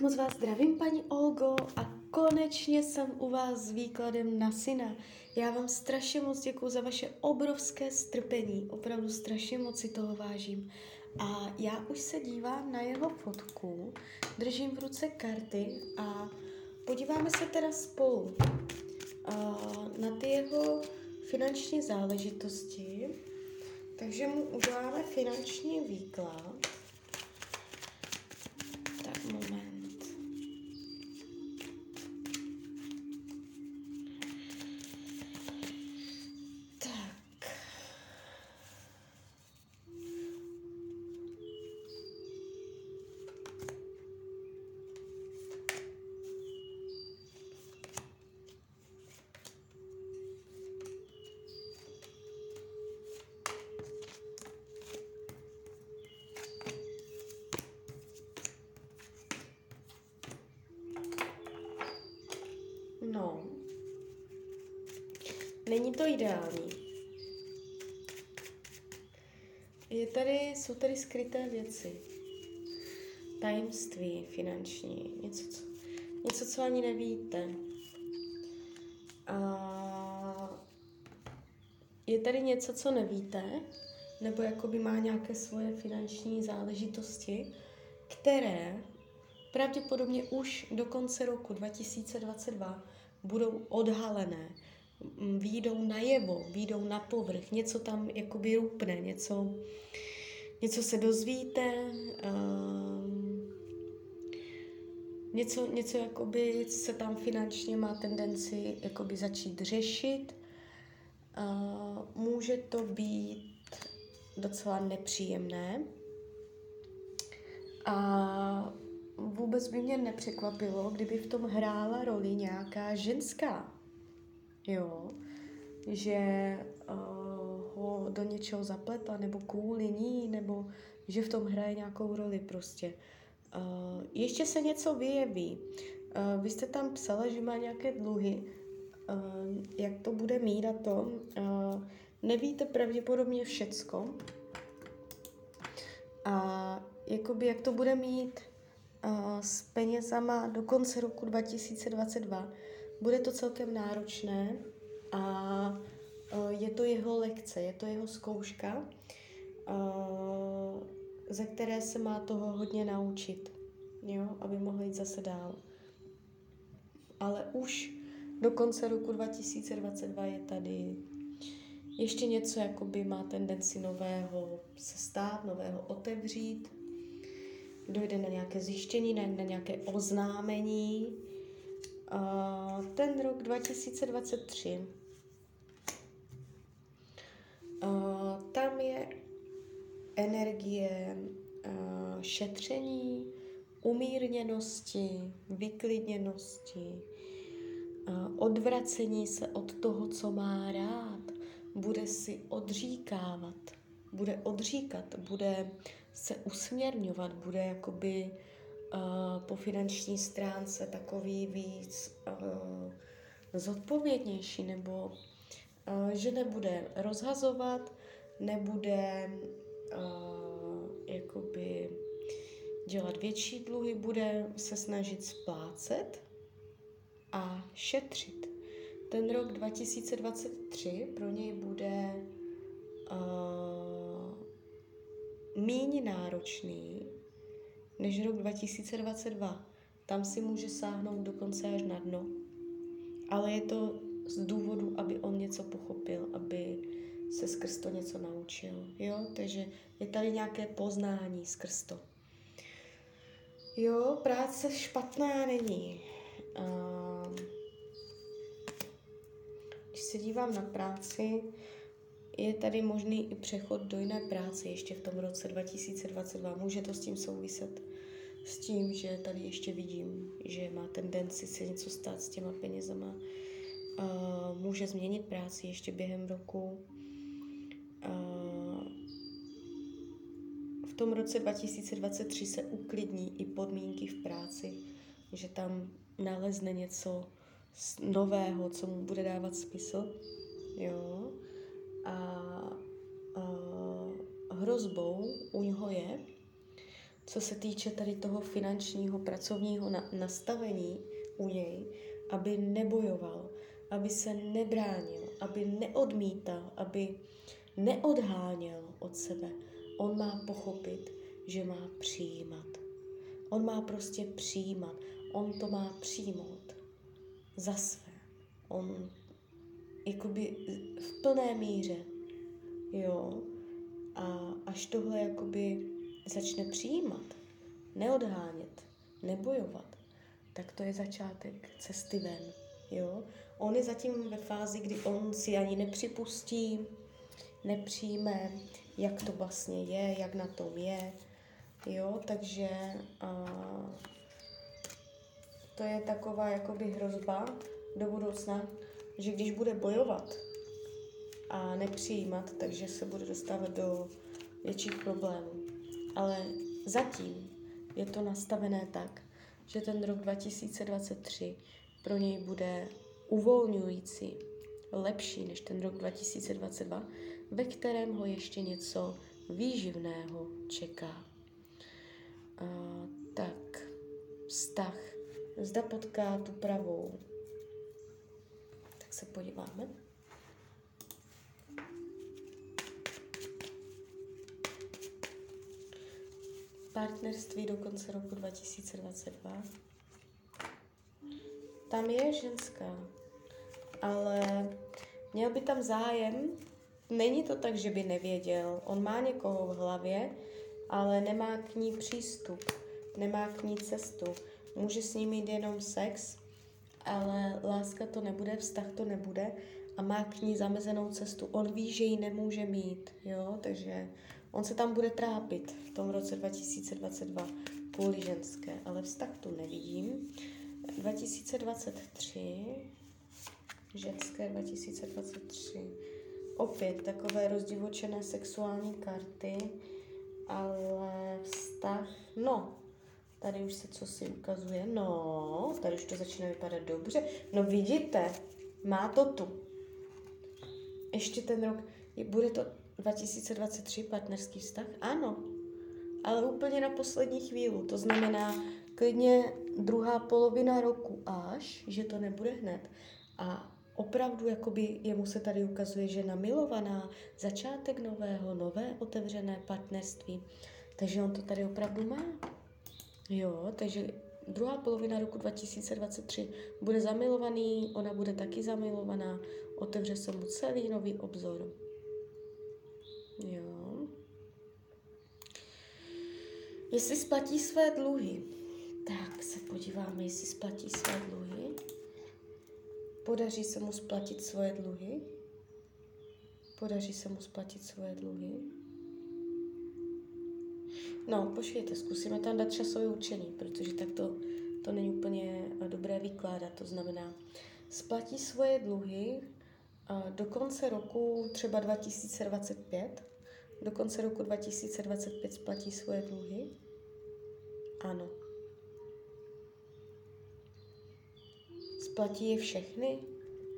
Moc vás zdravím, paní Olgo, a konečně jsem u vás s výkladem na syna. Já vám strašně moc děkuji za vaše obrovské strpení, opravdu strašně moc si toho vážím. A já už se dívám na jeho fotku, držím v ruce karty a podíváme se teda spolu uh, na ty jeho finanční záležitosti. Takže mu uděláme finanční výklad. Není to ideální. Je tady, jsou tady skryté věci. Tajemství finanční. Něco, co, něco, co ani nevíte. A je tady něco, co nevíte, nebo jakoby má nějaké svoje finanční záležitosti, které pravděpodobně už do konce roku 2022 budou odhalené, výjdou najevo, výjdou na povrch, něco tam jakoby rupne, něco, něco se dozvíte, um, něco, něco jakoby se tam finančně má tendenci jakoby začít řešit. Uh, může to být docela nepříjemné. A vůbec by mě nepřekvapilo, kdyby v tom hrála roli nějaká ženská. Jo, že uh, ho do něčeho zapletla, nebo kvůli ní, nebo že v tom hraje nějakou roli prostě. Uh, ještě se něco vyjeví. Uh, vy jste tam psala, že má nějaké dluhy. Uh, jak to bude mít a to? Uh, nevíte pravděpodobně všecko. A jakoby jak to bude mít uh, s penězama do konce roku 2022. Bude to celkem náročné a uh, je to jeho lekce, je to jeho zkouška, uh, ze které se má toho hodně naučit, jo, aby mohl jít zase dál. Ale už do konce roku 2022 je tady ještě něco, jakoby má tendenci nového se stát, nového otevřít, dojde na nějaké zjištění, na, na nějaké oznámení. Ten rok 2023, uh, tam je energie šetření, umírněnosti, vyklidněnosti, odvracení se od toho, co má rád, bude si odříkávat, bude odříkat, bude se usměrňovat, bude jakoby uh, po finanční stránce takový víc uh, zodpovědnější, nebo uh, že nebude rozhazovat, nebude uh, jakoby dělat větší dluhy, bude se snažit splácet a šetřit. Ten rok 2023 pro něj bude uh, míň náročný než rok 2022. Tam si může sáhnout dokonce až na dno. Ale je to z důvodu, aby on něco pochopil, aby se skrz to něco naučil. Jo? Takže je tady nějaké poznání skrz to. Jo, práce špatná není. Um, když se dívám na práci, je tady možný i přechod do jiné práce ještě v tom roce 2022. Může to s tím souviset s tím, že tady ještě vidím, že má tendenci se něco stát s těma penězama. Uh, může změnit práci ještě během roku. Uh, v tom roce 2023 se uklidní i podmínky v práci, že tam nalezne něco nového, co mu bude dávat smysl. Jo a, hrozbou u něho je co se týče tady toho finančního, pracovního na, nastavení u něj, aby nebojoval, aby se nebránil, aby neodmítal, aby neodháněl od sebe. On má pochopit, že má přijímat. On má prostě přijímat. On to má přijmout za své. On jakoby v plné míře, jo. A až tohle jakoby začne přijímat, neodhánět, nebojovat, tak to je začátek cesty ven, jo. On je zatím ve fázi, kdy on si ani nepřipustí, nepřijme, jak to vlastně je, jak na tom je, jo, takže a, to je taková jakoby hrozba do budoucna, že když bude bojovat a nepřijímat, takže se bude dostávat do větších problémů. Ale zatím je to nastavené tak, že ten rok 2023 pro něj bude uvolňující, lepší než ten rok 2022, ve kterém ho ještě něco výživného čeká. A, tak, vztah. Zda potká tu pravou. Tak se podíváme. Partnerství do konce roku 2022. Tam je ženská, ale měl by tam zájem. Není to tak, že by nevěděl. On má někoho v hlavě, ale nemá k ní přístup, nemá k ní cestu. Může s ní mít jenom sex, ale láska to nebude, vztah to nebude a má k ní zamezenou cestu. On ví, že ji nemůže mít, jo, takže on se tam bude trápit v tom roce 2022 kvůli ženské, ale vztah tu nevidím. 2023, ženské 2023, opět takové rozdivočené sexuální karty, ale vztah, no, tady už se co si ukazuje, no, tady už to začíná vypadat dobře, no vidíte, má to tu. Ještě ten rok, bude to 2023 partnerský vztah? Ano, ale úplně na poslední chvíli, to znamená klidně druhá polovina roku až, že to nebude hned. A opravdu jakoby jemu se tady ukazuje, že namilovaná, začátek nového, nové otevřené partnerství. Takže on to tady opravdu má. Jo, takže druhá polovina roku 2023 bude zamilovaný, ona bude taky zamilovaná, otevře se mu celý nový obzor. Jo. Jestli splatí své dluhy, tak se podíváme, jestli splatí své dluhy. Podaří se mu splatit svoje dluhy? Podaří se mu splatit svoje dluhy? No, počkejte, zkusíme tam dát časové učení, protože tak to, to není úplně dobré vykládat. To znamená, splatí svoje dluhy do konce roku třeba 2025, do konce roku 2025 splatí svoje dluhy? Ano. Splatí je všechny?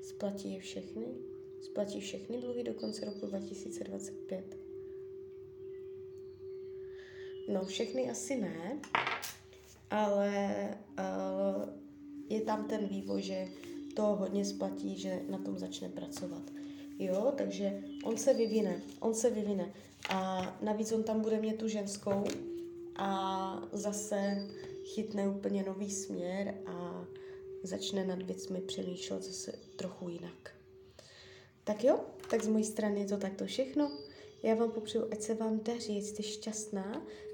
Splatí je všechny? Splatí všechny dluhy do konce roku 2025? No, všechny asi ne, ale uh, je tam ten vývoj, že to hodně splatí, že na tom začne pracovat. Jo, takže on se vyvine, on se vyvine. A navíc on tam bude mít tu ženskou a zase chytne úplně nový směr a začne nad věcmi přemýšlet zase trochu jinak. Tak jo, tak z mojí strany je to takto všechno. Já vám popřeju, ať se vám daří, jste šťastná